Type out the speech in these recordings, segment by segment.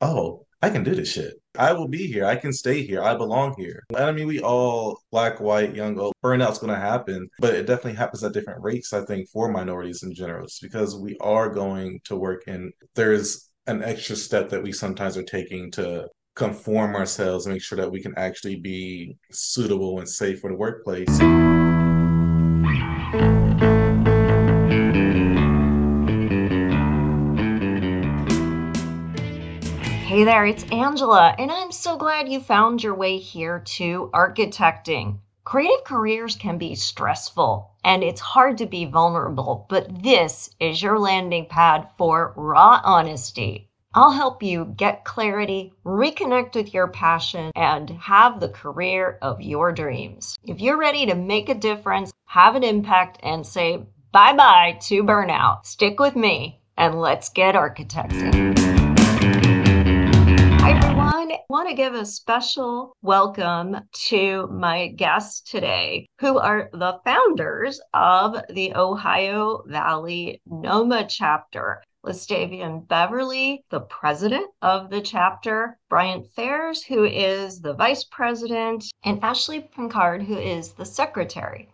oh, I can do this shit. I will be here. I can stay here. I belong here. And I mean, we all, black, white, young, old, burnout's going to happen, but it definitely happens at different rates, I think, for minorities in general. It's because we are going to work and there's an extra step that we sometimes are taking to conform ourselves and make sure that we can actually be suitable and safe for the workplace. Hey there, it's Angela, and I'm so glad you found your way here to architecting. Creative careers can be stressful and it's hard to be vulnerable, but this is your landing pad for raw honesty. I'll help you get clarity, reconnect with your passion, and have the career of your dreams. If you're ready to make a difference, have an impact, and say bye bye to burnout, stick with me and let's get architecting. I want to give a special welcome to my guests today, who are the founders of the Ohio Valley NOMA chapter. LeStavion Beverly, the president of the chapter, Bryant Phares, who is the vice president, and Ashley Pinkard, who is the secretary.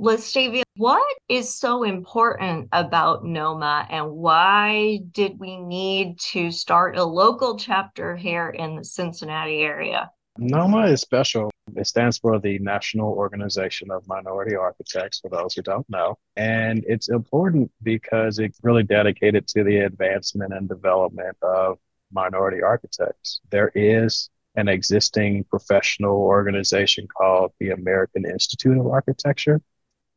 Lastavia, what is so important about NOMA and why did we need to start a local chapter here in the Cincinnati area? NOMA is special. It stands for the National Organization of Minority Architects, for those who don't know. And it's important because it's really dedicated to the advancement and development of minority architects. There is an existing professional organization called the American Institute of Architecture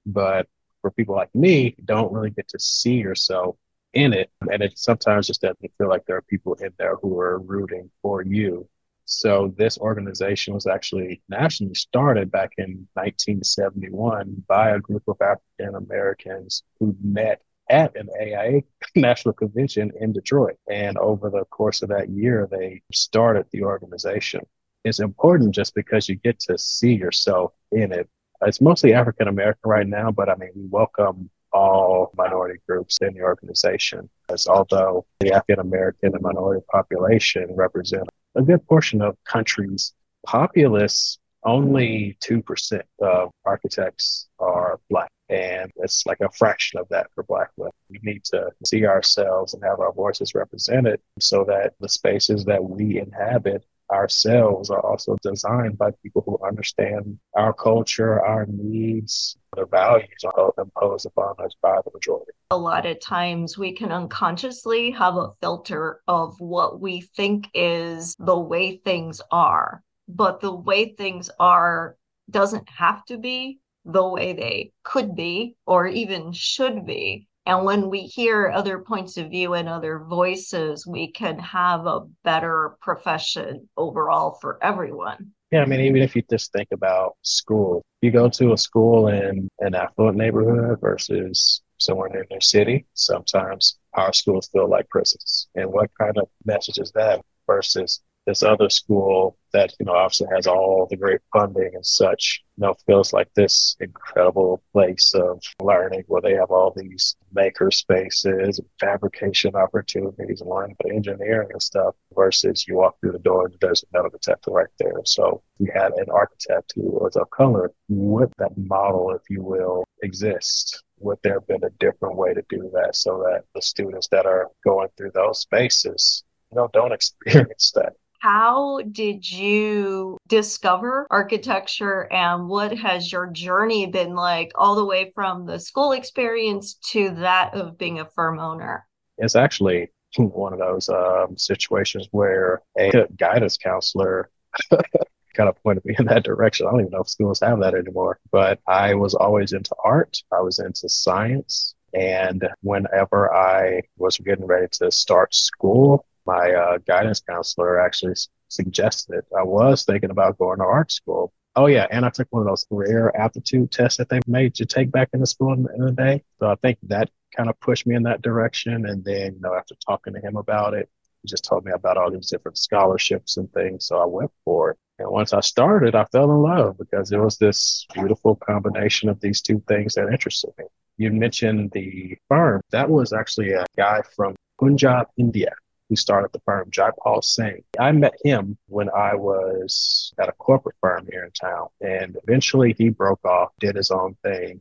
but for people like me, don't really get to see yourself in it. And it sometimes just doesn't feel like there are people in there who are rooting for you. So this organization was actually nationally started back in 1971 by a group of African Americans who met at an AIA national convention in Detroit. And over the course of that year, they started the organization. It's important just because you get to see yourself in it it's mostly African American right now, but I mean, we welcome all minority groups in the organization. As although the African American and minority population represent a good portion of country's populace, only 2% of architects are Black. And it's like a fraction of that for Black women. We need to see ourselves and have our voices represented so that the spaces that we inhabit ourselves are also designed by people who understand our culture, our needs, the values imposed upon us by the majority. A lot of times we can unconsciously have a filter of what we think is the way things are, but the way things are doesn't have to be the way they could be or even should be. And when we hear other points of view and other voices, we can have a better profession overall for everyone. Yeah, I mean, even if you just think about school, you go to a school in an affluent neighborhood versus somewhere in inner city, sometimes our schools feel like prisons. And what kind of message is that versus this other school that you know obviously has all the great funding and such you know feels like this incredible place of learning where they have all these maker spaces and fabrication opportunities and learning about engineering and stuff versus you walk through the door and there's a metal detector right there. So we had an architect who was of color would that model if you will exist would there have been a different way to do that so that the students that are going through those spaces you know don't experience that how did you discover architecture and what has your journey been like all the way from the school experience to that of being a firm owner? It's actually one of those um, situations where a guidance counselor kind of pointed me in that direction. I don't even know if schools have that anymore, but I was always into art. I was into science. And whenever I was getting ready to start school, my uh, guidance counselor actually suggested. I was thinking about going to art school. Oh yeah, and I took one of those rare aptitude tests that they made you take back into school in, the, in the day. So I think that kind of pushed me in that direction. And then, you know, after talking to him about it, he just told me about all these different scholarships and things. So I went for it. And once I started, I fell in love because it was this beautiful combination of these two things that interested me. You mentioned the firm. That was actually a guy from Punjab, India who started the firm, Jai Paul Singh. I met him when I was at a corporate firm here in town. And eventually he broke off, did his own thing.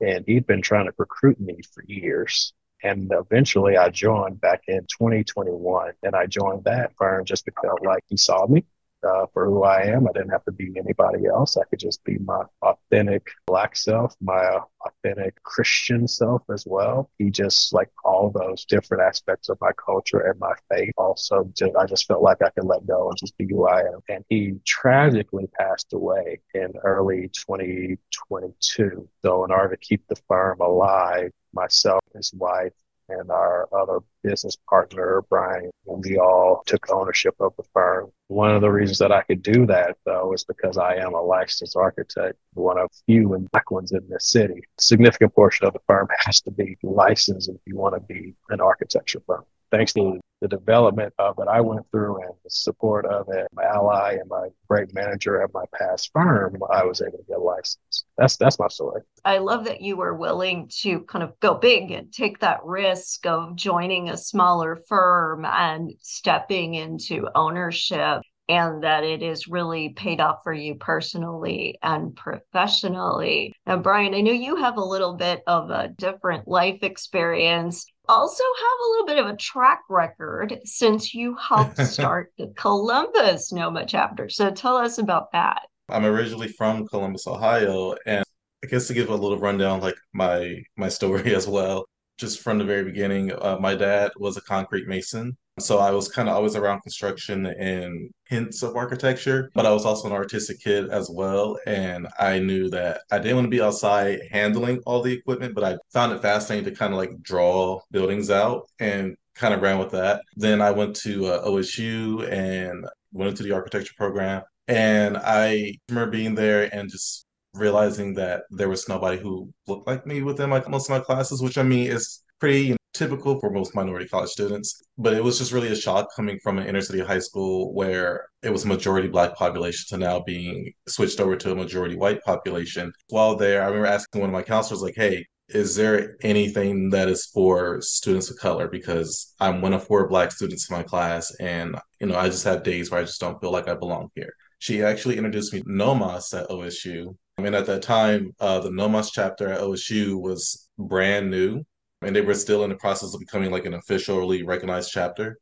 And he'd been trying to recruit me for years. And eventually I joined back in 2021. And I joined that firm just because like he saw me uh, for who I am. I didn't have to be anybody else. I could just be my authentic black self, my authentic Christian self as well. He just like all those different aspects of my culture and my faith. Also, just, I just felt like I could let go and just be who I am. And he tragically passed away in early 2022. So in order to keep the firm alive, myself, his wife, and our other business partner, Brian, we all took ownership of the firm. One of the reasons that I could do that, though, is because I am a licensed architect, one of few and black ones in this city. A significant portion of the firm has to be licensed if you want to be an architecture firm thanks to the development of it I went through and the support of it, my ally and my great manager at my past firm, I was able to get licensed. That's that's my story. I love that you were willing to kind of go big and take that risk of joining a smaller firm and stepping into ownership and that it is really paid off for you personally and professionally. Now, Brian, I know you have a little bit of a different life experience also have a little bit of a track record since you helped start the Columbus NOMA chapter. So tell us about that. I'm originally from Columbus, Ohio, and I guess to give a little rundown, like my my story as well. Just from the very beginning, uh, my dad was a concrete mason, so I was kind of always around construction and hints of architecture, but I was also an artistic kid as well. And I knew that I didn't want to be outside handling all the equipment, but I found it fascinating to kind of like draw buildings out and kind of ran with that. Then I went to uh, OSU and went into the architecture program. And I remember being there and just realizing that there was nobody who looked like me within like most of my classes, which I mean is pretty typical for most minority college students. But it was just really a shock coming from an inner city high school where it was majority black population to now being switched over to a majority white population. While there, I remember asking one of my counselors, like, hey, is there anything that is for students of color? Because I'm one of four black students in my class, and you know, I just have days where I just don't feel like I belong here. She actually introduced me to NOMAS at OSU. I mean, at that time, uh, the NOMAS chapter at OSU was brand new and they were still in the process of becoming like an officially recognized chapter.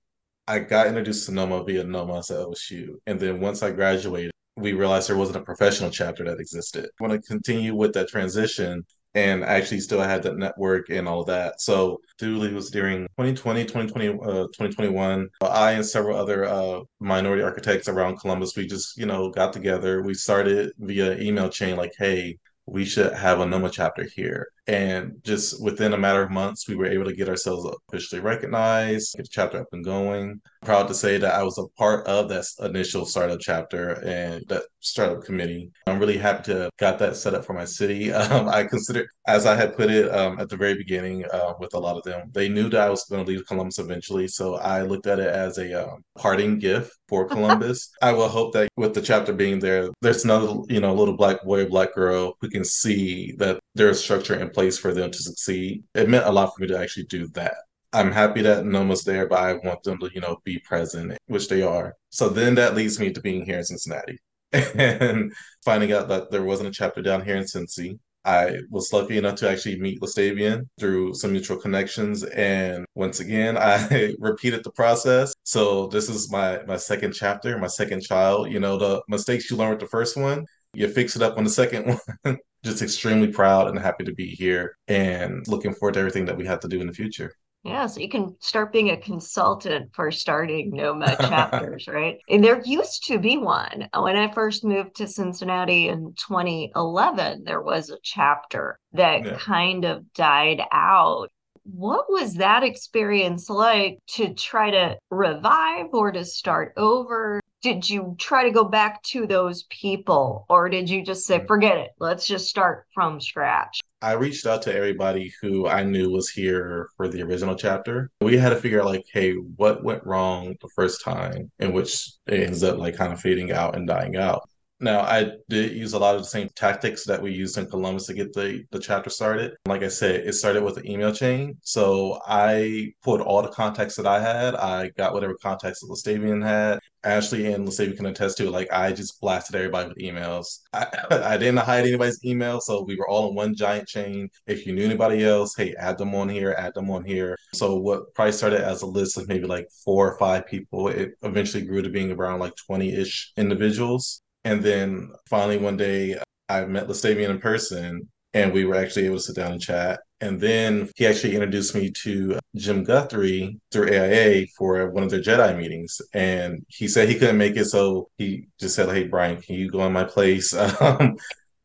I got introduced to NOMA via NOMAS at OSU. And then once I graduated, we realized there wasn't a professional chapter that existed. I want to continue with that transition and actually still had that network and all that. So Dooley was during 2020, 2020, uh, 2021. I and several other uh, minority architects around Columbus, we just, you know, got together. We started via email chain like, hey, we should have a NOMA chapter here. And just within a matter of months, we were able to get ourselves officially recognized, get the chapter up and going. Proud to say that I was a part of that initial startup chapter and that startup committee. I'm really happy to have got that set up for my city. Um, I consider, as I had put it um, at the very beginning uh, with a lot of them, they knew that I was going to leave Columbus eventually. So I looked at it as a um, parting gift for Columbus. I will hope that with the chapter being there, there's another, you know, little black boy or black girl who can see that there's structure in place for them to succeed. It meant a lot for me to actually do that. I'm happy that NOMA's there, but I want them to, you know, be present, which they are. So then that leads me to being here in Cincinnati and finding out that there wasn't a chapter down here in Cincy. I was lucky enough to actually meet LeStavion through some mutual connections. And once again, I repeated the process. So this is my my second chapter, my second child. You know, the mistakes you learn with the first one, you fix it up on the second one. Just extremely proud and happy to be here and looking forward to everything that we have to do in the future. Yeah, so you can start being a consultant for starting NOMA chapters, right? And there used to be one. Uh, when I first moved to Cincinnati in 2011, there was a chapter that yeah. kind of died out. What was that experience like to try to revive or to start over? Did you try to go back to those people or did you just say mm. forget it let's just start from scratch i reached out to everybody who i knew was here for the original chapter we had to figure out like hey what went wrong the first time in which it ends up like kind of fading out and dying out Now, I did use a lot of the same tactics that we used in Columbus to get the, the chapter started. Like I said, it started with an email chain. So I pulled all the contacts that I had. I got whatever contacts that Stavian had. Ashley and LeStavion can attest to Like I just blasted everybody with emails. I, I didn't hide anybody's email. So we were all in one giant chain. If you knew anybody else, hey, add them on here, add them on here. So what probably started as a list of maybe like four or five people, it eventually grew to being around like 20 ish individuals. And then finally one day I met LeStavion in person and we were actually able to sit down and chat. And then he actually introduced me to Jim Guthrie through AIA for one of their Jedi meetings. And he said he couldn't make it. So he just said, Hey, Brian, can you go in my place? Um,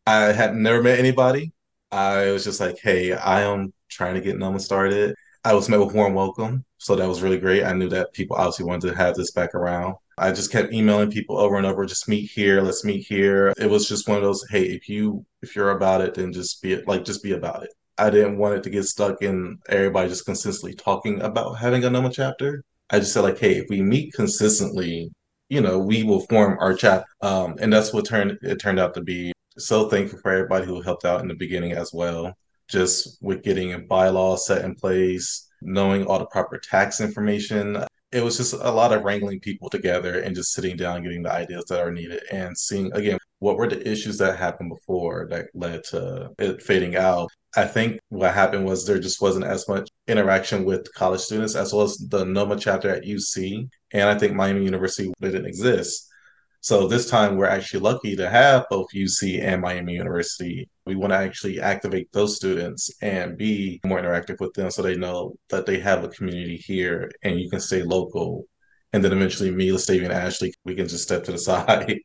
I had never met anybody. I was just like, Hey, I am trying to get Noma started. I was met with warm welcome. So that was really great. I knew that people obviously wanted to have this back around. I just kept emailing people over and over, just meet here, let's meet here. It was just one of those, hey, if you if you're about it, then just be like just be about it. I didn't want it to get stuck in everybody just consistently talking about having a NOMA chapter. I just said like, hey, if we meet consistently, you know, we will form our chat. Um, and that's what turned it turned out to be. So thankful for everybody who helped out in the beginning as well. Just with getting a bylaw set in place, knowing all the proper tax information it was just a lot of wrangling people together and just sitting down, getting the ideas that are needed and seeing again what were the issues that happened before that led to it fading out. I think what happened was there just wasn't as much interaction with college students as well as the NOMA chapter at UC. And I think Miami University didn't exist. So this time we're actually lucky to have both UC and Miami University. We want to actually activate those students and be more interactive with them so they know that they have a community here and you can stay local. And then eventually me, LeStavion and Ashley, we can just step to the side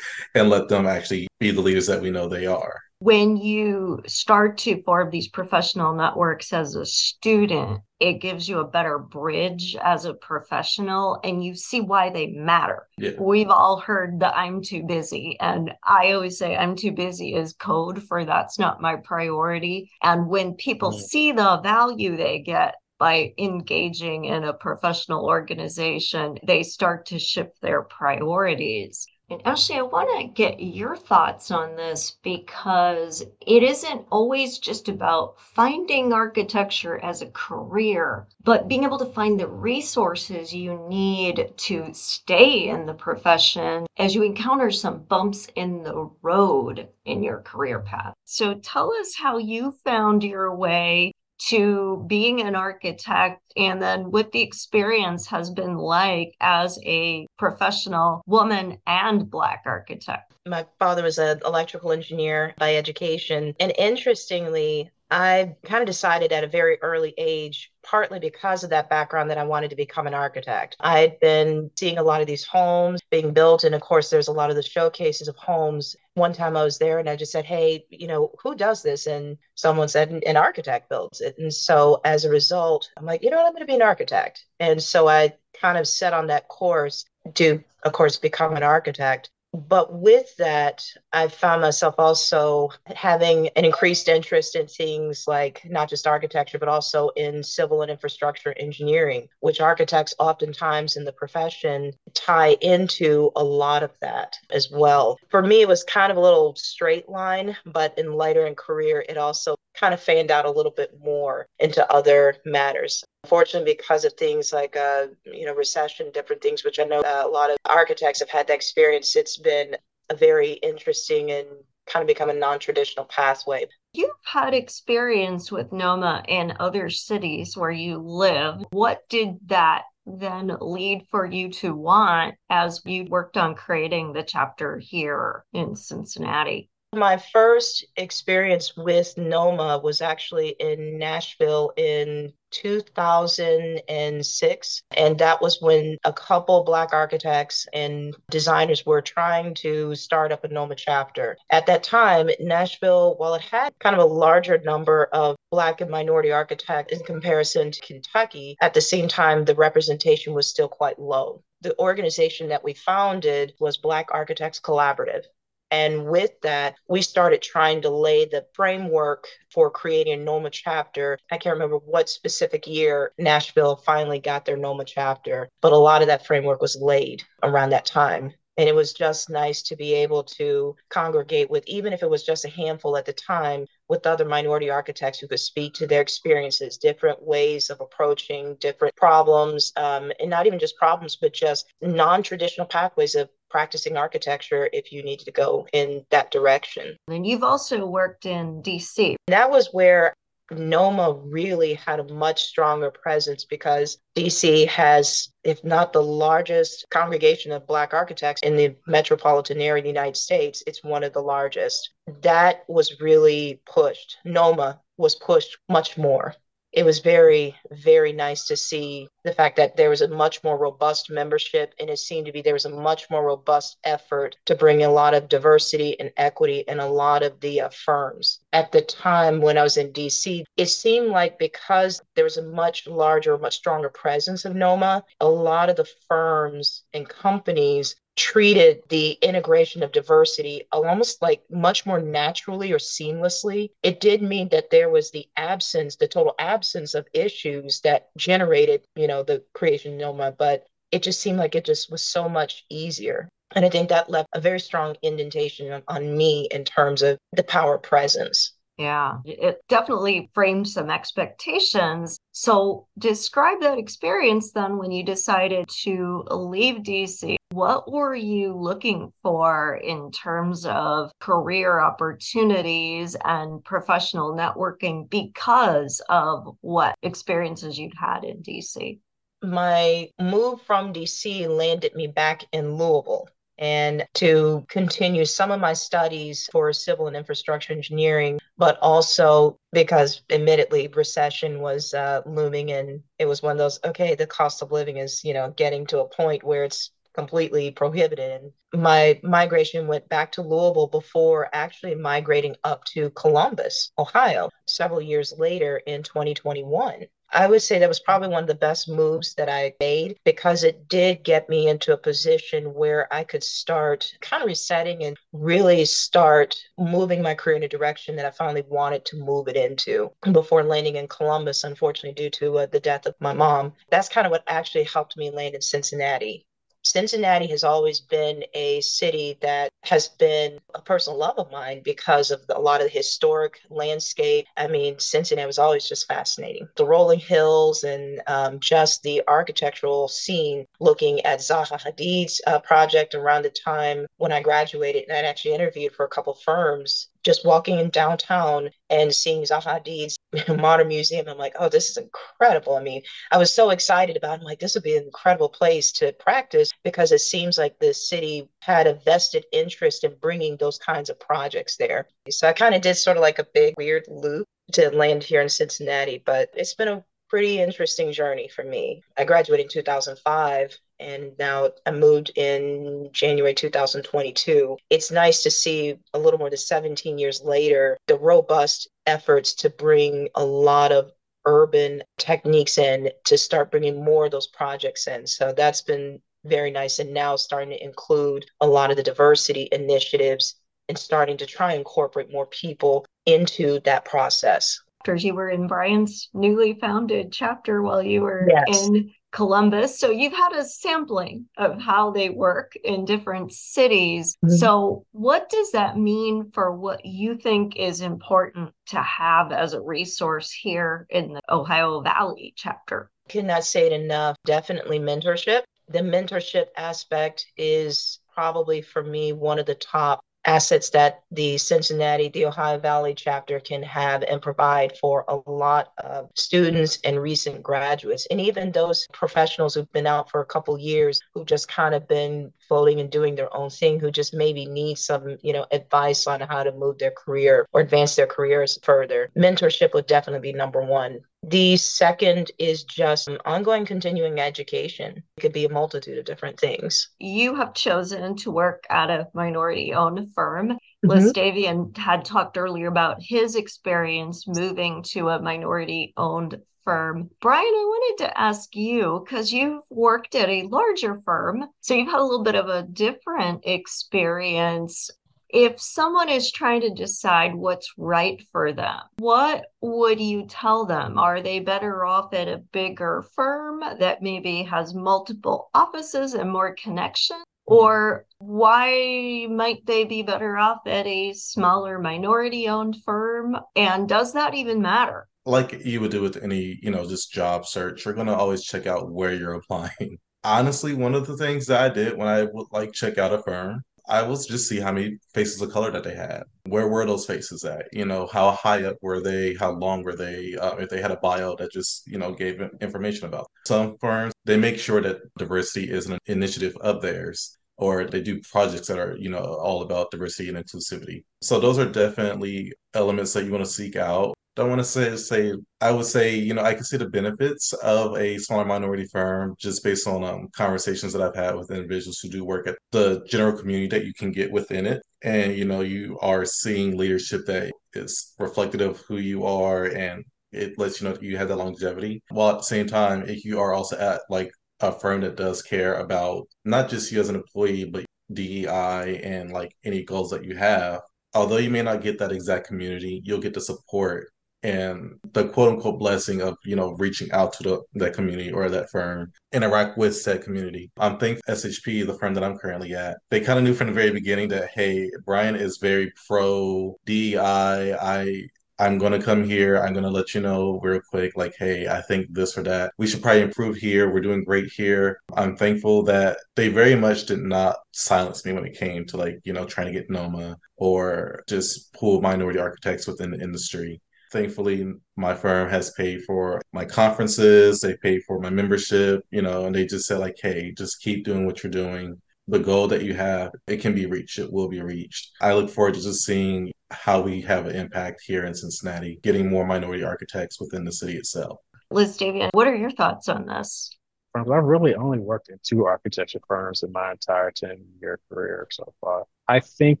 and let them actually be the leaders that we know they are when you start to form these professional networks as a student, it gives you a better bridge as a professional and you see why they matter. Yeah. We've all heard that I'm too busy. And I always say I'm too busy is code for that's not my priority. And when people mm. see the value they get, by engaging in a professional organization, they start to shift their priorities. And Ashley, I want to get your thoughts on this because it isn't always just about finding architecture as a career, but being able to find the resources you need to stay in the profession as you encounter some bumps in the road in your career path. So tell us how you found your way to being an architect and then what the experience has been like as a professional woman and black architect. My father was an electrical engineer by education and interestingly I kind of decided at a very early age, partly because of that background, that I wanted to become an architect. I had been seeing a lot of these homes being built. And of course, there's a lot of the showcases of homes. One time I was there and I just said, Hey, you know, who does this? And someone said, An architect builds it. And so as a result, I'm like, you know what? I'm going to be an architect. And so I kind of set on that course to, of course, become an architect but with that, I found myself also having an increased interest in things like not just architecture, but also in civil and infrastructure engineering, which architects oftentimes in the profession tie into a lot of that as well. For me, it was kind of a little straight line, but in later in career, it also kind of fanned out a little bit more into other matters. Unfortunately, because of things like, uh, you know, recession, different things, which I know uh, a lot of architects have had that experience, it's been a very interesting and kind of become a non-traditional pathway. You've had experience with NOMA in other cities where you live. What did that then lead for you to want as you worked on creating the chapter here in Cincinnati? My first experience with NOMA was actually in Nashville in 2006. And that was when a couple Black architects and designers were trying to start up a NOMA chapter. At that time, Nashville, while it had kind of a larger number of Black and minority architects in comparison to Kentucky, at the same time, the representation was still quite low. The organization that we founded was Black Architects Collaborative. And with that, we started trying to lay the framework for creating a NOMA chapter. I can't remember what specific year Nashville finally got their NOMA chapter, but a lot of that framework was laid around that time. And it was just nice to be able to congregate with, even if it was just a handful at the time, with other minority architects who could speak to their experiences, different ways of approaching different problems, um, and not even just problems, but just non traditional pathways of practicing architecture if you needed to go in that direction. And you've also worked in DC. That was where NOMA really had a much stronger presence because DC has, if not the largest congregation of Black architects in the metropolitan area in the United States, it's one of the largest. That was really pushed. NOMA was pushed much more it was very, very nice to see the fact that there was a much more robust membership, and it seemed to be there was a much more robust effort to bring a lot of diversity and equity in a lot of the uh, firms. At the time when I was in DC, it seemed like because there was a much larger, much stronger presence of NOMA, a lot of the firms and companies treated the integration of diversity almost like much more naturally or seamlessly. It did mean that there was the absence, the total absence of issues that generated, you know, the creation of NOMA, but it just seemed like it just was so much easier. And I think that left a very strong indentation on, on me in terms of the power presence. Yeah, it definitely framed some expectations. So, describe that experience then when you decided to leave DC. What were you looking for in terms of career opportunities and professional networking because of what experiences you'd had in DC? My move from DC landed me back in Louisville and to continue some of my studies for civil and infrastructure engineering, but also because admittedly recession was uh, looming and it was one of those, okay, the cost of living is, you know, getting to a point where it's completely prohibited. And my migration went back to Louisville before actually migrating up to Columbus, Ohio, several years later in 2021. I would say that was probably one of the best moves that I made because it did get me into a position where I could start kind of resetting and really start moving my career in a direction that I finally wanted to move it into before landing in Columbus, unfortunately, due to uh, the death of my mom. That's kind of what actually helped me land in Cincinnati. Cincinnati has always been a city that has been a personal love of mine because of the, a lot of the historic landscape. I mean, Cincinnati was always just fascinating. The rolling hills and um, just the architectural scene, looking at Zaha Hadid's uh, project around the time when I graduated, and I actually interviewed for a couple firms just walking in downtown and seeing Zaha Hadid's modern museum. I'm like, oh, this is incredible. I mean, I was so excited about it. I'm like, this would be an incredible place to practice because it seems like the city had a vested interest in bringing those kinds of projects there. So I kind of did sort of like a big weird loop to land here in Cincinnati, but it's been a pretty interesting journey for me. I graduated in 2005 and now I moved in January 2022. It's nice to see a little more than 17 years later the robust efforts to bring a lot of urban techniques in to start bringing more of those projects in. So that's been very nice and now starting to include a lot of the diversity initiatives and starting to try and incorporate more people into that process you were in Brian's newly founded chapter while you were yes. in Columbus. So you've had a sampling of how they work in different cities. Mm-hmm. So, what does that mean for what you think is important to have as a resource here in the Ohio Valley chapter? Cannot say it enough. Definitely mentorship. The mentorship aspect is probably for me one of the top assets that the Cincinnati, the Ohio Valley chapter can have and provide for a lot of students and recent graduates, and even those professionals who've been out for a couple years who've just kind of been floating and doing their own thing, who just maybe need some, you know, advice on how to move their career or advance their careers further. Mentorship would definitely be number one. The second is just ongoing continuing education. It could be a multitude of different things. You have chosen to work at a minority owned firm. Mm-hmm. LeStavion had talked earlier about his experience moving to a minority owned firm. Brian, I wanted to ask you because you've worked at a larger firm, so you've had a little bit of a different experience if someone is trying to decide what's right for them, what would you tell them? Are they better off at a bigger firm that maybe has multiple offices and more connection? Or why might they be better off at a smaller minority owned firm? And does that even matter? Like you would do with any, you know, just job search, you're going to always check out where you're applying. Honestly, one of the things that I did when I would like check out a firm I was just see how many faces of color that they had. Where were those faces at? You know, how high up were they? How long were they? Uh, if they had a bio that just, you know, gave information about. Some firms, they make sure that diversity is an initiative of theirs or they do projects that are, you know, all about diversity and inclusivity. So those are definitely elements that you want to seek out don't want to say say I would say you know I can see the benefits of a smaller minority firm just based on um, conversations that I've had with individuals who do work at the general community that you can get within it, and you know you are seeing leadership that is reflective of who you are and it lets you know that you have that longevity. While at the same time, if you are also at like a firm that does care about not just you as an employee, but DEI and like any goals that you have, although you may not get that exact community, you'll get the support and the quote unquote blessing of you know reaching out to the that community or that firm interact with said community. I'm thankful shp the firm that i'm currently at they kind of knew from the very beginning that hey brian is very pro dei i I'm going to come here. I'm going to let you know real quick, like, hey, I think this or that. We should probably improve here. We're doing great here. I'm thankful that they very much did not silence me when it came to, like, you know, trying to get NOMA or just pull minority architects within the industry. Thankfully, my firm has paid for my conferences, they paid for my membership, you know, and they just said, like, hey, just keep doing what you're doing. The goal that you have, it can be reached, it will be reached. I look forward to just seeing how we have an impact here in Cincinnati, getting more minority architects within the city itself. LeStavion, what are your thoughts on this? I've really only worked in two architecture firms in my entire 10 year career so far. I think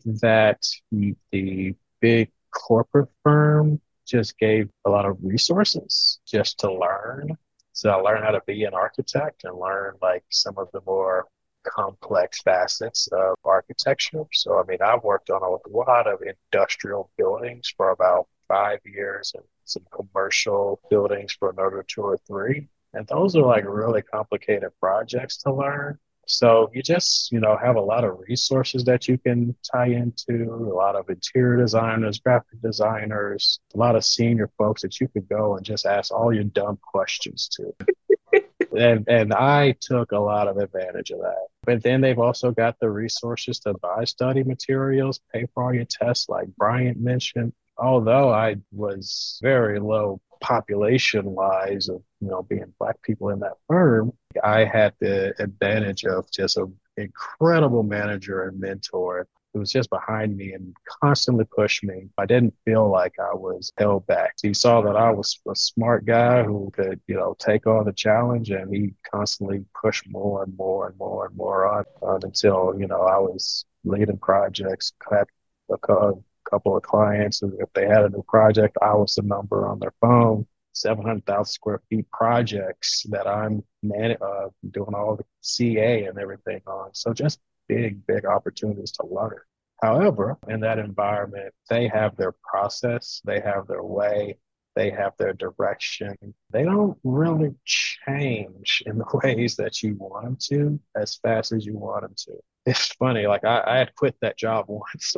that the big corporate firm just gave a lot of resources just to learn. So I learned how to be an architect and learn like some of the more complex facets of architecture. So, I mean, I've worked on a lot of industrial buildings for about five years and some commercial buildings for another two or three. And those are like really complicated projects to learn. So you just, you know, have a lot of resources that you can tie into, a lot of interior designers, graphic designers, a lot of senior folks that you could go and just ask all your dumb questions to. and and I took a lot of advantage of that. But then they've also got the resources to buy study materials, pay for all your tests, like Bryant mentioned. Although I was very low population wise of you know being black people in that firm, I had the advantage of just an incredible manager and mentor who was just behind me and constantly pushed me. I didn't feel like I was held back. He saw that I was a smart guy who could, you know, take on the challenge and he constantly pushed more and more and more and more on, until, you know, I was leading projects, had a couple of clients. And if they had a new project, I was the number on their phone. 700,000 square feet projects that I'm man- uh, doing all the CA and everything on. So just big, big opportunities to learn. However, in that environment, they have their process, they have their way, they have their direction. They don't really change in the ways that you want them to as fast as you want them to. It's funny, like I, I had quit that job once,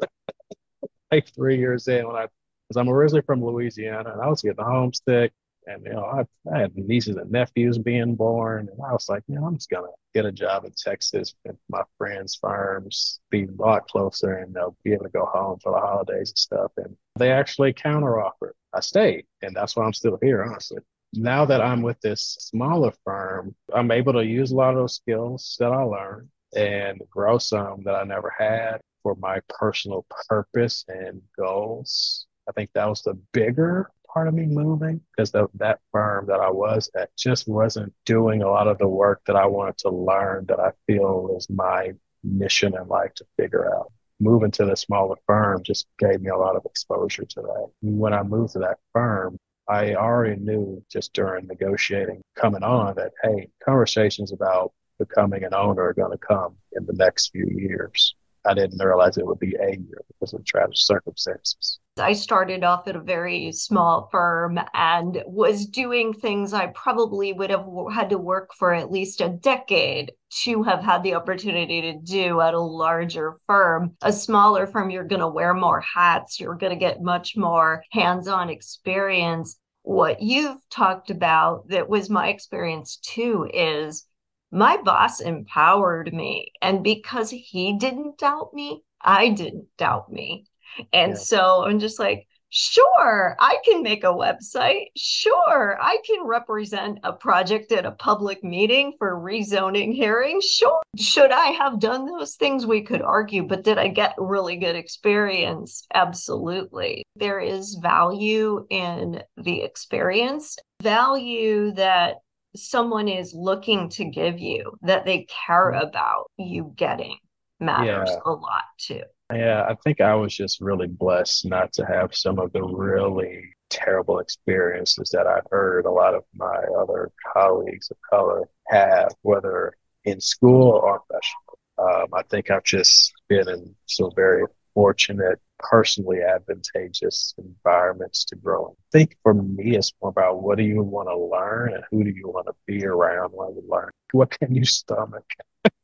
like three years in when I, because I'm originally from Louisiana and I was getting homesick. And you know, I, I had nieces and nephews being born, and I was like, you know, I'm just gonna get a job in Texas with my friends' farms, be a lot closer, and they'll be able to go home for the holidays and stuff. And they actually counteroffered. I stayed, and that's why I'm still here, honestly. Now that I'm with this smaller firm, I'm able to use a lot of those skills that I learned and grow some that I never had for my personal purpose and goals. I think that was the bigger part of me moving because that firm that I was at just wasn't doing a lot of the work that I wanted to learn that I feel is my mission in life to figure out. Moving to the smaller firm just gave me a lot of exposure to that. When I moved to that firm, I already knew just during negotiating coming on that, hey, conversations about becoming an owner are going to come in the next few years. I didn't realize it would be a year because of tragic circumstances. I started off at a very small firm and was doing things I probably would have had to work for at least a decade to have had the opportunity to do at a larger firm. A smaller firm, you're going to wear more hats, you're going to get much more hands on experience. What you've talked about that was my experience too is my boss empowered me. And because he didn't doubt me, I didn't doubt me. And yeah. so I'm just like, sure, I can make a website. Sure, I can represent a project at a public meeting for rezoning hearings. Sure. Should I have done those things? We could argue, but did I get really good experience? Absolutely. There is value in the experience, value that someone is looking to give you that they care mm-hmm. about you getting matters yeah. a lot too. Yeah, I think I was just really blessed not to have some of the really terrible experiences that I've heard a lot of my other colleagues of color have, whether in school or professional. Um, I think I've just been in so very fortunate, personally advantageous environments to grow in. I think for me, it's more about what do you want to learn and who do you want to be around while you learn? What can you stomach?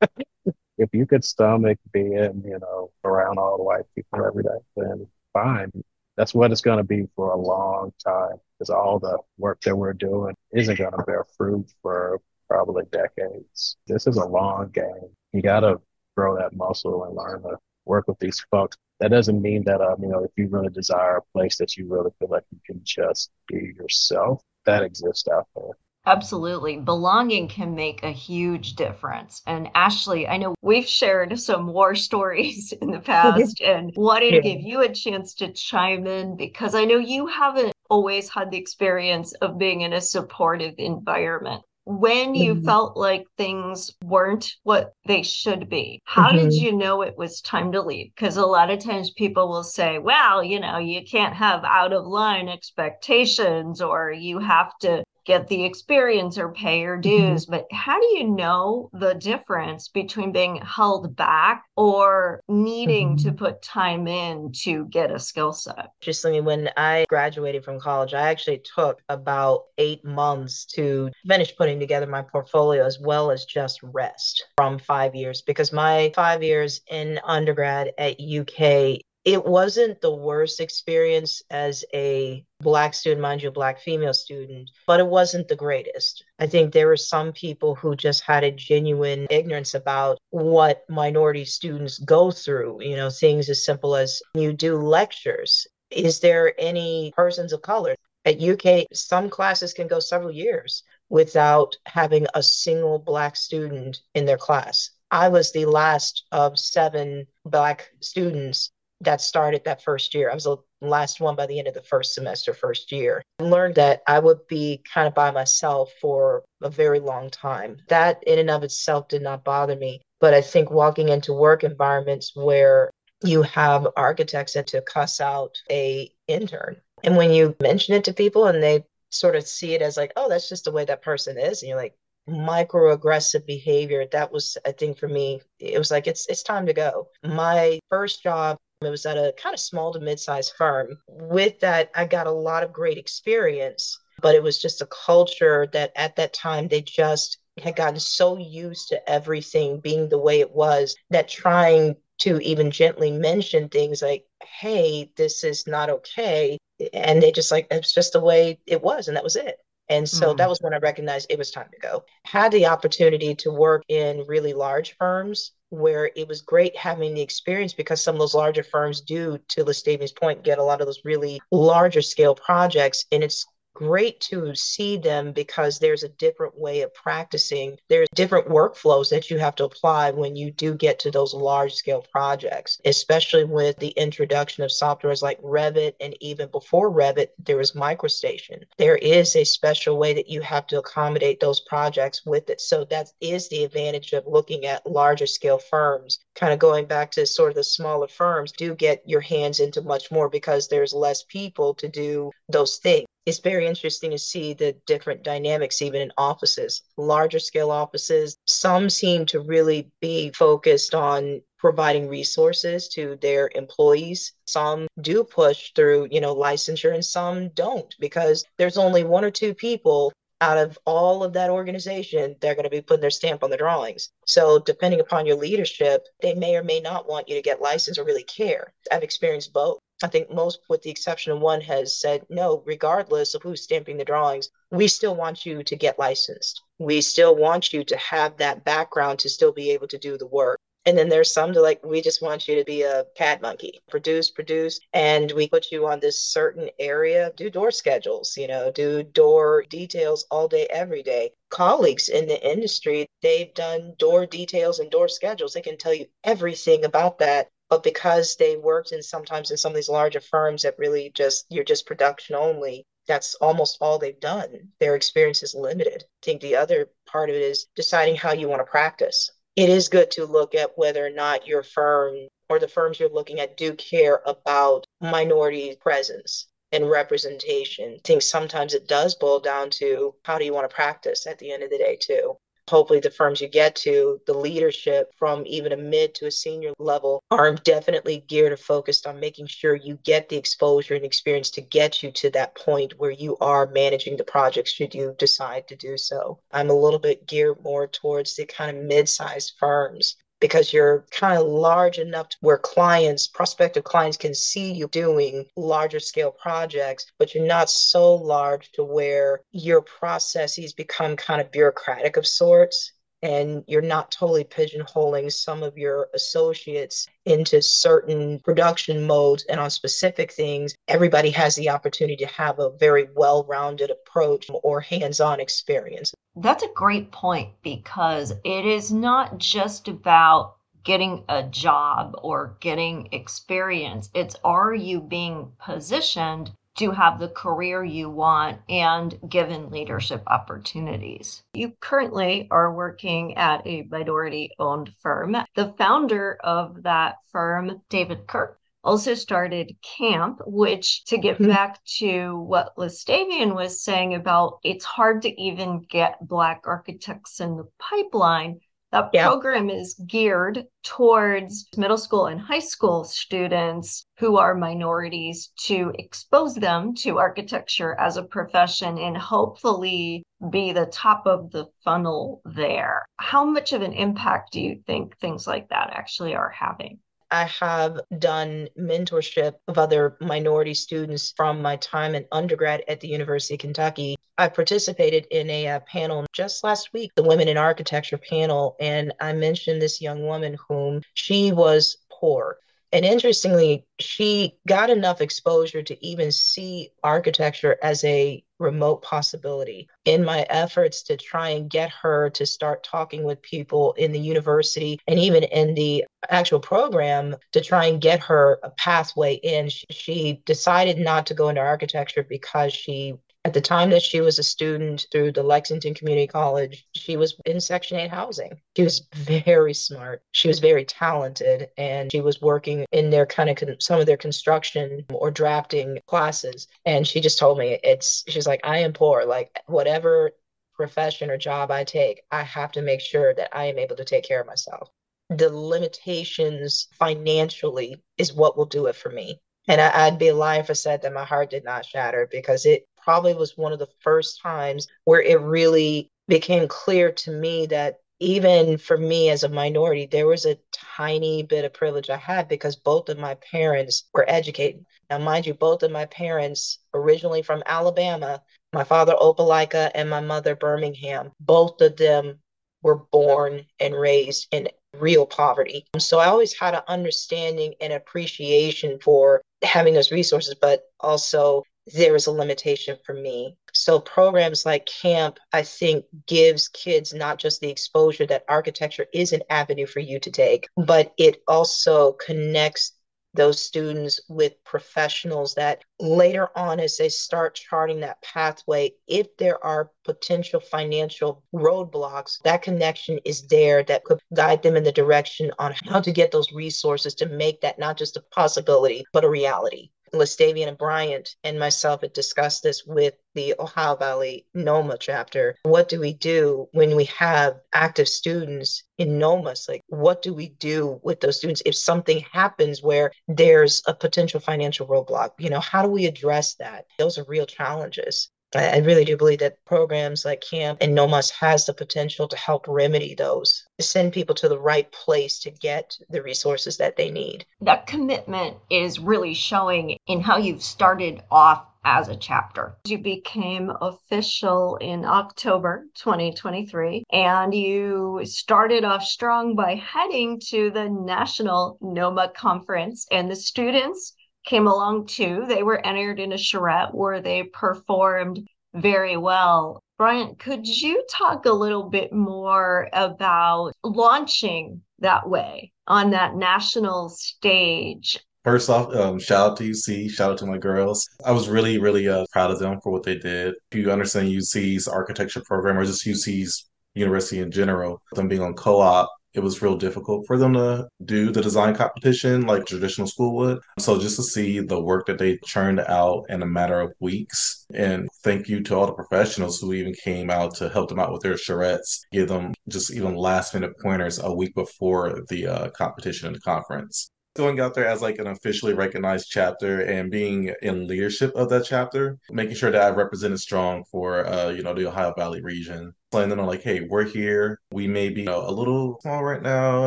if you could stomach being, you know, around all the white people every day, then fine. That's what it's going to be for a long time because all the work that we're doing isn't going to bear fruit for probably decades. This is a long game. You got to grow that muscle and learn to work with these folks. That doesn't mean that, um, you know, if you really desire a place that you really feel like you can just be yourself, that exists out there. Absolutely. Belonging can make a huge difference. And Ashley, I know we've shared some war stories in the past and wanted to give you a chance to chime in because I know you haven't always had the experience of being in a supportive environment. When you mm-hmm. felt like things weren't what they should be, how mm-hmm. did you know it was time to leave? Because a lot of times people will say, well, you know, you can't have out of line expectations or you have to get the experience or pay your mm-hmm. dues. Mm-hmm. But how do you know the difference between being held back or needing mm-hmm. to put time in to get a skill set? Interestingly, when I graduated from college, I actually took about eight months to finish putting together my portfolio as well as just rest from five years because my five years in undergrad at UK it wasn't the worst experience as a black student mind you black female student but it wasn't the greatest. I think there were some people who just had a genuine ignorance about what minority students go through you know things as simple as you do lectures. Is there any persons of color at uk some classes can go several years without having a single black student in their class. I was the last of seven Black students that started that first year. I was the last one by the end of the first semester, first year. I learned that I would be kind of by myself for a very long time. That in and of itself did not bother me. But I think walking into work environments where you have architects that to cuss out a intern. And when you mention it to people and they sort of see it as like, oh, that's just the way that person is. And you're like, microaggressive behavior that was i think for me it was like it's it's time to go my first job it was at a kind of small to mid-sized firm. With that, I got a lot of great experience, but it was just a culture that at that time they just had gotten so used to everything being the way it was that trying to even gently mention things like, hey, this is not okay. And they just like, it's just the way it was. And that was it. And so mm. that was when I recognized it was time to go. Had the opportunity to work in really large firms where it was great having the experience because some of those larger firms do, to Lestavia's point, get a lot of those really larger scale projects. And it's great to see them because there's a different way of practicing. There's different workflows that you have to apply when you do get to those large scale projects, especially with the introduction of softwares like Revit. And even before Revit, there was MicroStation. There is a special way that you have to accommodate those projects with it. So that is the advantage of looking at larger scale firms. Kind of going back to sort of the smaller firms, do get your hands into much more because there's less people to do those things it's very interesting to see the different dynamics even in offices larger scale offices some seem to really be focused on providing resources to their employees some do push through you know licensure and some don't because there's only one or two people out of all of that organization, they're going to be putting their stamp on the drawings. So, depending upon your leadership, they may or may not want you to get licensed or really care. I've experienced both. I think most, with the exception of one, has said no, regardless of who's stamping the drawings, we still want you to get licensed. We still want you to have that background to still be able to do the work. And then there's some to like, we just want you to be a CAD monkey, produce, produce, and we put you on this certain area, do door schedules, you know, do door details all day, every day. Colleagues in the industry, they've done door details and door schedules. They can tell you everything about that but because they worked in sometimes in some of these larger firms that really just you're just production only that's almost all they've done. Their experience is limited. I think the other part of it is deciding how you want to practice. It is good to look at whether or not your firm or the firms you're looking at do care about minority presence and representation. I think sometimes it does boil down to how do you want to practice at the end of the day, too hopefully the firms you get to, the leadership from even a mid to a senior level are definitely geared or focused on making sure you get the exposure and experience to get you to that point where you are managing the projects should you decide to do so. I'm a little bit geared more towards the kind of mid-sized firms because you're kind of large enough where clients, prospective clients, can see you doing larger scale projects, but you're not so large to where your processes become kind of bureaucratic of sorts and you're not totally pigeonholing some of your associates into certain production modes and on specific things everybody has the opportunity to have a very well-rounded approach or hands-on experience. That's a great point because it is not just about getting a job or getting experience. It's are you being positioned to have the career you want and given leadership opportunities. You currently are working at a minority owned firm. The founder of that firm, David Kirk, also started camp which to get mm-hmm. back to what LeStavion was saying about it's hard to even get black architects in the pipeline that yeah. program is geared towards middle school and high school students who are minorities to expose them to architecture as a profession and hopefully be the top of the funnel there. How much of an impact do you think things like that actually are having? I have done mentorship of other minority students from my time in undergrad at the University of Kentucky. I participated in a, a, uh, panel just last week, the Women in Architecture panel, and I mentioned this young woman whom she was poor. And interestingly, she got enough exposure to even see architecture as a remote possibility. In my efforts to try and get her to start talking with people in the university and even in the actual program to try and get her a pathway in, she decided not to go into architecture because she at the time that she was a student through the Lexington Community College, she was in Section 8 housing. She was very smart. She was very talented, and she was working in their kind of con- some of their construction or drafting classes. And she just told me, it's, she's like, I am poor. Like, whatever profession or job I take, I have to make sure that I am able to take care of myself. The limitations financially is what will do it for me. And I, would be lying if I said that my heart did not shatter because it probably was one of the first times where it really became clear to me that even for me as a minority, there was a tiny bit of privilege I had because both of my parents were educated. Now, mind you, both of my parents, originally from Alabama, my father Opelika and my mother Birmingham, both of them were born and raised in real poverty. So I always had an understanding and appreciation for having those resources, but also there is a limitation for me. So programs like camp, I think, gives kids not just the exposure that architecture is an avenue for you to take, but it also connects those students with professionals that later on as they start charting that pathway if there are potential financial roadblocks that connection is there that could guide them in the direction on how to get those resources to make that not just a possibility but a reality LeStavion and Bryant and myself had discussed this with the Ohio Valley NOMA chapter. What do we do when we have active students in NOMAS? Like, what do we do with those students if something happens where there's a potential financial roadblock? You know, how do we address that? Those are real challenges. I really do believe that programs like CAMP and NOMAS has the potential to help remedy those, to send people to the right place to get the resources that they need. That commitment is really showing in how you've started off as a chapter. You became official in October 2023 and you started off strong by heading to the National NOMA Conference and the students came along too. They were entered in a charrette where they performed very well. Bryant, could you talk a little bit more about launching that way on that national stage? First off, um, shout out to UC, shout out to my girls. I was really, really uh, proud of them for what they did. If you understand UC's architecture program or just UC's university in general, them being on co op it was real difficult for them to do the design competition like traditional school would. So just to see the work that they churned out in a matter of weeks, and thank you to all the professionals who even came out to help them out with their charrettes, give them just even last minute pointers a week before the uh, competition and the conference going out there as like an officially recognized chapter and being in leadership of that chapter, making sure that I represented strong for uh, you know the Ohio Valley region, letting them know like, hey, we're here. We may be you know, a little small right now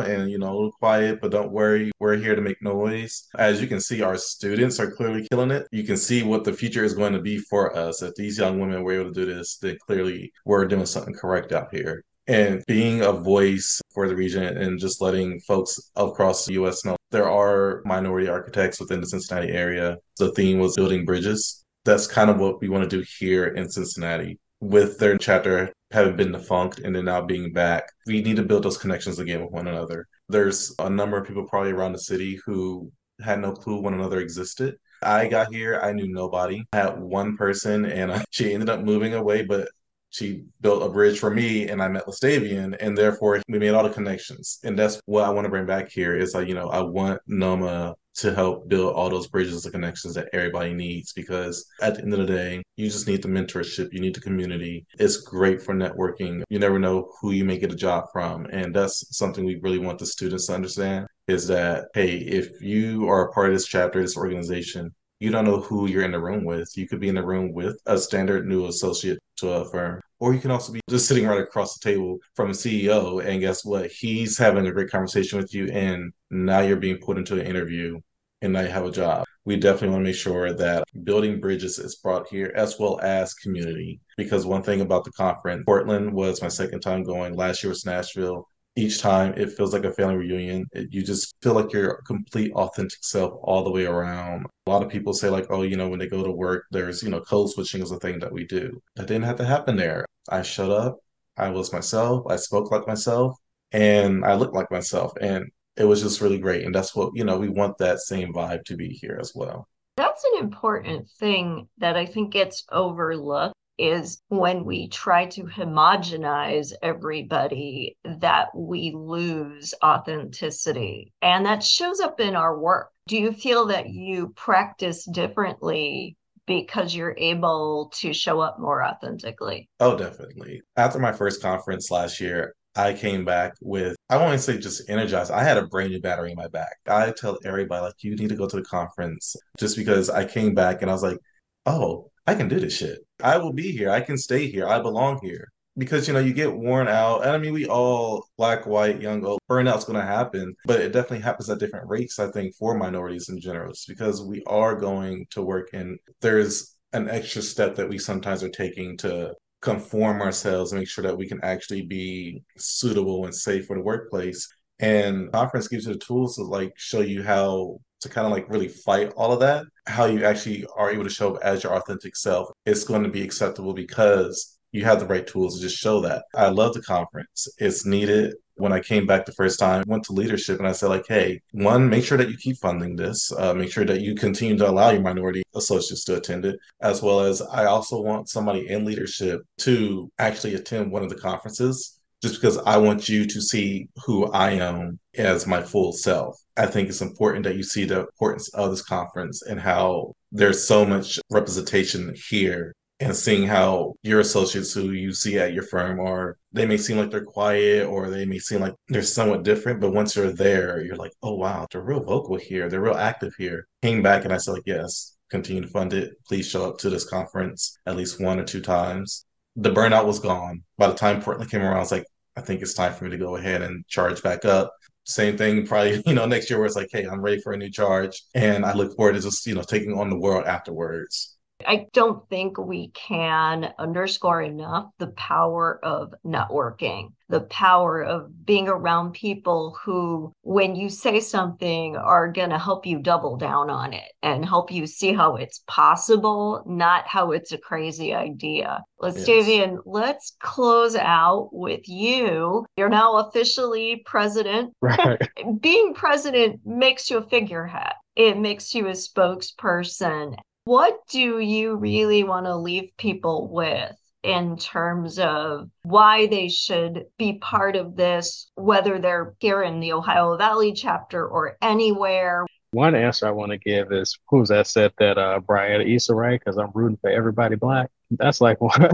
and you know a little quiet, but don't worry, we're here to make noise. As you can see, our students are clearly killing it. You can see what the future is going to be for us. If these young women were able to do this, then clearly we're doing something correct out here and being a voice for the region and just letting folks across the US know there are minority architects within the Cincinnati area. The theme was building bridges. That's kind of what we want to do here in Cincinnati. With their chapter having been defunct and then now being back, we need to build those connections again with one another. There's a number of people probably around the city who had no clue one another existed. I got here, I knew nobody. I had one person and she ended up moving away, but she built a bridge for me and I met LeStavion and therefore we made all the connections. And that's what I want to bring back here is like, you know, I want NOMA to help build all those bridges and connections that everybody needs because at the end of the day, you just need the mentorship, you need the community. It's great for networking. You never know who you may get a job from. And that's something we really want the students to understand is that, hey, if you are a part of this chapter, this organization, you don't know who you're in the room with. You could be in the room with a standard new associate to a firm, or you can also be just sitting right across the table from a CEO. And guess what? He's having a great conversation with you, and now you're being put into an interview, and now you have a job. We definitely want to make sure that building bridges is brought here as well as community. Because one thing about the conference, Portland was my second time going. Last year was Nashville each time it feels like a family reunion. It, you just feel like your complete authentic self all the way around. A lot of people say like, oh, you know, when they go to work, there's, you know, code switching is a thing that we do. That didn't have to happen there. I shut up. I was myself. I spoke like myself and I looked like myself. And it was just really great. And that's what, you know, we want that same vibe to be here as well. That's an important thing that I think gets overlooked is when we try to homogenize everybody that we lose authenticity and that shows up in our work do you feel that you practice differently because you're able to show up more authentically oh definitely after my first conference last year I came back with, I won't say just energized. I had a brand new battery in my back. I tell everybody, like, you need to go to the conference just because I came back and I was like, oh, I can do this shit. I will be here. I can stay here. I belong here. Because you know you get worn out, and I mean we all black, white, young, old burnout's going to happen, but it definitely happens at different rates. I think for minorities in general, because we are going to work, and there's an extra step that we sometimes are taking to conform ourselves and make sure that we can actually be suitable and safe for the workplace. And conference gives you the tools to like show you how to kind of like really fight all of that, how you actually are able to show up as your authentic self, it's going to be acceptable because you have the right tools to just show that. I love the conference. It's needed. When I came back the first time, went to leadership and I said, like, hey, one, make sure that you keep funding this. Uh, make sure that you continue to allow your minority associates to attend it, as well as I also want somebody in leadership to actually attend one of the conferences just because I want you to see who I am as my full self. I think it's important that you see the importance of this conference and how there's so much representation here and seeing how your associates who you see at your firm are they may seem like they're quiet or they may seem like they're somewhat different but once you're there you're like oh wow they're real vocal here. They're real active here. Came back and i said like yes continue to fund it. Please show up to this conference at least one or two times. The burnout was gone. By the time Portland came around i was like i think it's time for me to go ahead and charge back up. Same thing probably you know next year where it's like hey i'm ready for a new charge. And i look forward to just you know taking on the world afterwards I don't think we can underscore enough the power of networking, the power of being around people who, when you say something, are going to help you double down on it and help you see how it's possible, not how it's a crazy idea. Let's, yes. let's close out with you. You're now officially president. Right. Being president makes you a figurehead it makes you a spokesperson what do you really want to leave people with in terms of why they should be part of this, whether they're here in the Ohio Valley chapter or anywhere? One answer I want to give is who's that said that uh Bryant Issa Rae because I'm rooting for everybody black. That's like one.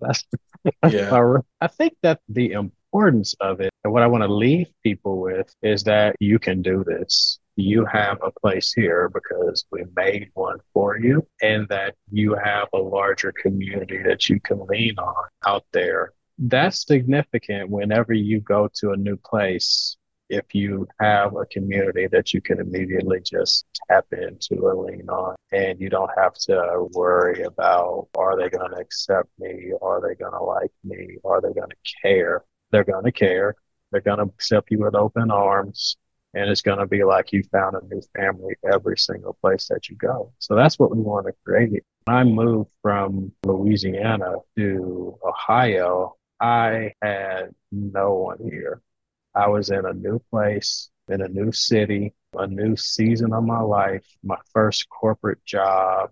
that's, yeah. I think that the importance of it and what I want to leave people with is that you can do this you have a place here because we made one for you and that you have a larger community that you can lean on out there. That's significant whenever you go to a new place. If you have a community that you can immediately just tap into and lean on, and you don't have to worry about are they going to accept me? Are they going to like me? Are they going to care? They're going to care. They're going to accept you with open arms and it's going to be like you found a new family every single place that you go. So that's what we want to create. When I moved from Louisiana to Ohio, I had no one here. I was in a new place, in a new city, a new season of my life, my first corporate job,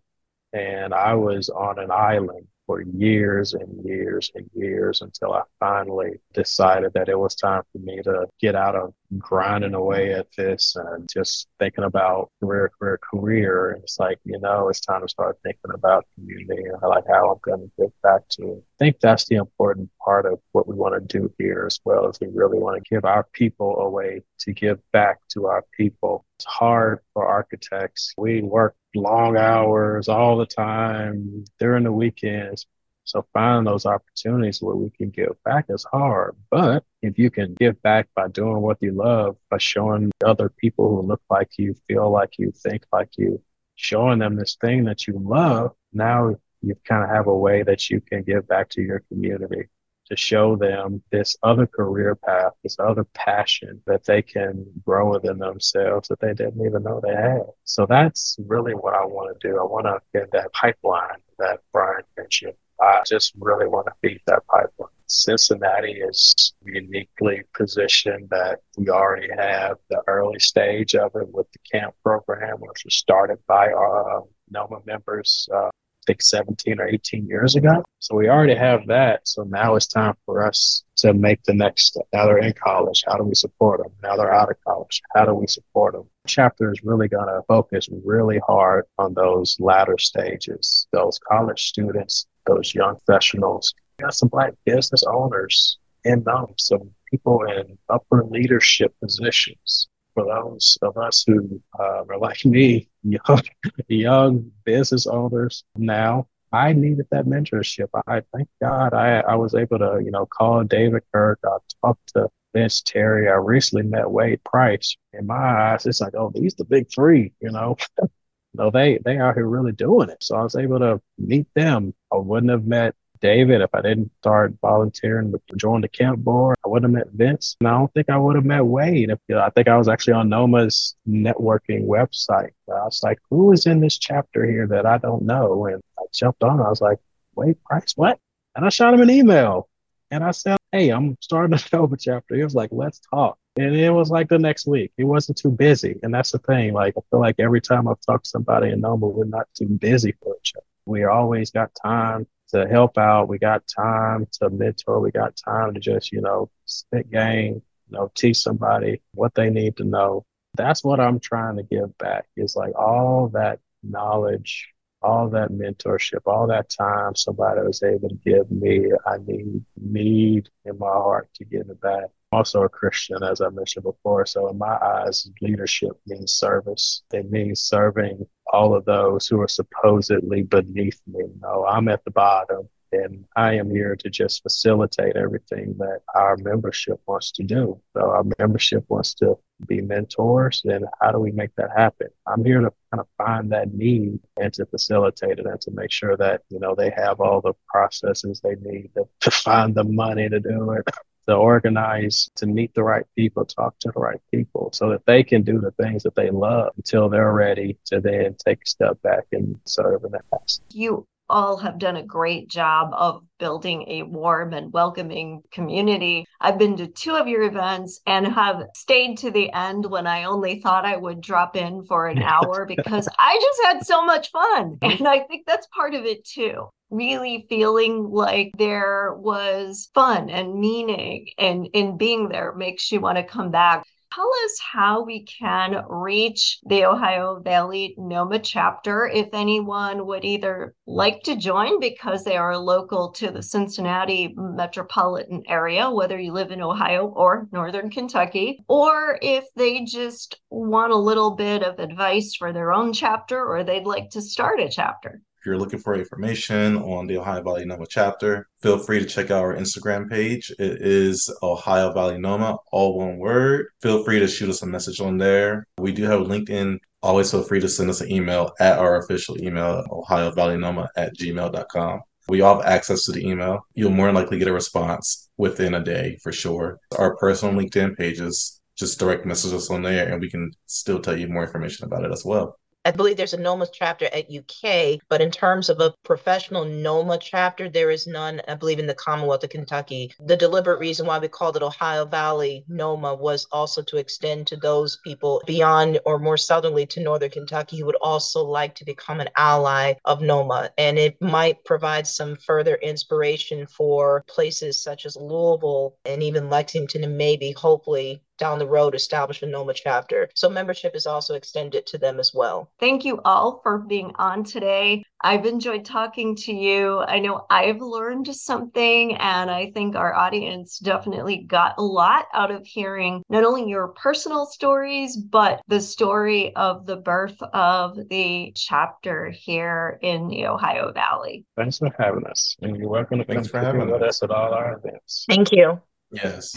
and I was on an island for years and years and years until I finally decided that it was time for me to get out of grinding away at this and just thinking about career, career, career. And it's like, you know, it's time to start thinking about community and like how I'm going to give back to it. I think that's the important part of what we want to do here as well as we really want to give our people a way to give back to our people. It's hard for architects. We work long hours all the time during the weekends. So finding those opportunities where we can give back is hard. But if you can give back by doing what you love, by showing other people who look like you, feel like you, think like you, showing them this thing that you love, now you kind of have a way that you can give back to your community to show them this other career path, this other passion that they can grow within themselves that they didn't even know they had. So that's really what I want to do. I want to get that pipeline that Bryant mentioned. I just really want to feed that pipeline. Cincinnati is uniquely positioned that we already have the early stage of it with the camp program, which was started by our uh, NOMA members uh, think 17 or 18 years ago. So we already have that. So now it's time for us to make the next step. Now they're in college. How do we support them? Now they're out of college. How do we support them? Chapter is really going to focus really hard on those latter stages, those college students, those young professionals. We got some black business owners in them, some people in upper leadership positions for those of us who uh, are like me, young, young business owners now, I needed that mentorship. I thank God I, I was able to, you know, call David Kirk. I talked to Vince Terry. I recently met Wade Price. In my eyes, it's like, oh, these the big three, you know. no, they they out here really doing it. So I was able to meet them. I wouldn't have met David, if I didn't start volunteering to join the camp board, I wouldn't have met Vince. And I don't think I would have met Wade. If, you know, I think I was actually on NOMA's networking website. I was like, who is in this chapter here that I don't know? And I jumped on. I was like, Wade Price, what? And I shot him an email. And I said, hey, I'm starting a NOMA chapter. He was like, let's talk. And it was like the next week. He wasn't too busy. And that's the thing. Like, I feel like every time I've talked to somebody in NOMA, we're not too busy for each other. We always got time to help out. We got time to mentor. We got time to just, you know, spit game, you know, teach somebody what they need to know. That's what I'm trying to give back is like all that knowledge, all that mentorship, all that time somebody was able to give me. I need need in my heart to give it back. I'm also a Christian, as I mentioned before. So in my eyes, leadership means service. It means serving all of those who are supposedly beneath me. No, I'm at the bottom and I am here to just facilitate everything that our membership wants to do. So our membership wants to be mentors, and how do we make that happen? I'm here to kind of find that need and to facilitate it and to make sure that, you know, they have all the processes they need to, to find the money to do it. To organize, to meet the right people, talk to the right people so that they can do the things that they love until they're ready to then take a step back and serve in that capacity. You all have done a great job of building a warm and welcoming community. I've been to two of your events and have stayed to the end when I only thought I would drop in for an hour because I just had so much fun. And I think that's part of it too really feeling like there was fun and meaning and in being there makes you want to come back Tell us how we can reach the Ohio Valley NOMA chapter if anyone would either like to join because they are local to the Cincinnati metropolitan area, whether you live in Ohio or Northern Kentucky, or if they just want a little bit of advice for their own chapter or they'd like to start a chapter. If you're looking for information on the Ohio Valley NOMA chapter, feel free to check out our Instagram page. It is Ohio Valley NOMA, all one word. Feel free to shoot us a message on there. We do have LinkedIn. Always feel free to send us an email at our official email, Ohio Valley NOMA at gmail.com. We all have access to the email. You'll more likely get a response within a day for sure. Our personal LinkedIn pages, just direct message us on there and we can still tell you more information about it as well. I believe there's a NOMA chapter at UK, but in terms of a professional NOMA chapter, there is none, I believe, in the Commonwealth of Kentucky. The deliberate reason why we called it Ohio Valley NOMA was also to extend to those people beyond or more southerly to Northern Kentucky who would also like to become an ally of NOMA. And it might provide some further inspiration for places such as Louisville and even Lexington and maybe, hopefully, down the road establish a NOMA chapter. So membership is also extended to them as well. Thank you all for being on today. I've enjoyed talking to you. I know I've learned something, and I think our audience definitely got a lot out of hearing not only your personal stories, but the story of the birth of the chapter here in the Ohio Valley. Thanks for having us. And you're welcome to Thanks come for having us. us at all our events. Thank you. Yes.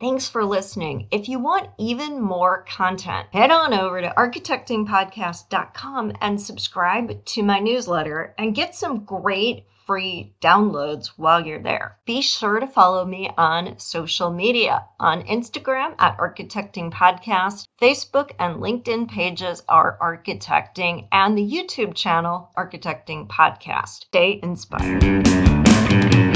Thanks for listening. If you want even more content, head on over to architectingpodcast.com and subscribe to my newsletter and get some great free downloads while you're there. Be sure to follow me on social media. On Instagram at Architecting Podcast, Facebook and LinkedIn pages are Architecting, and the YouTube channel Architecting Podcast. Stay inspired.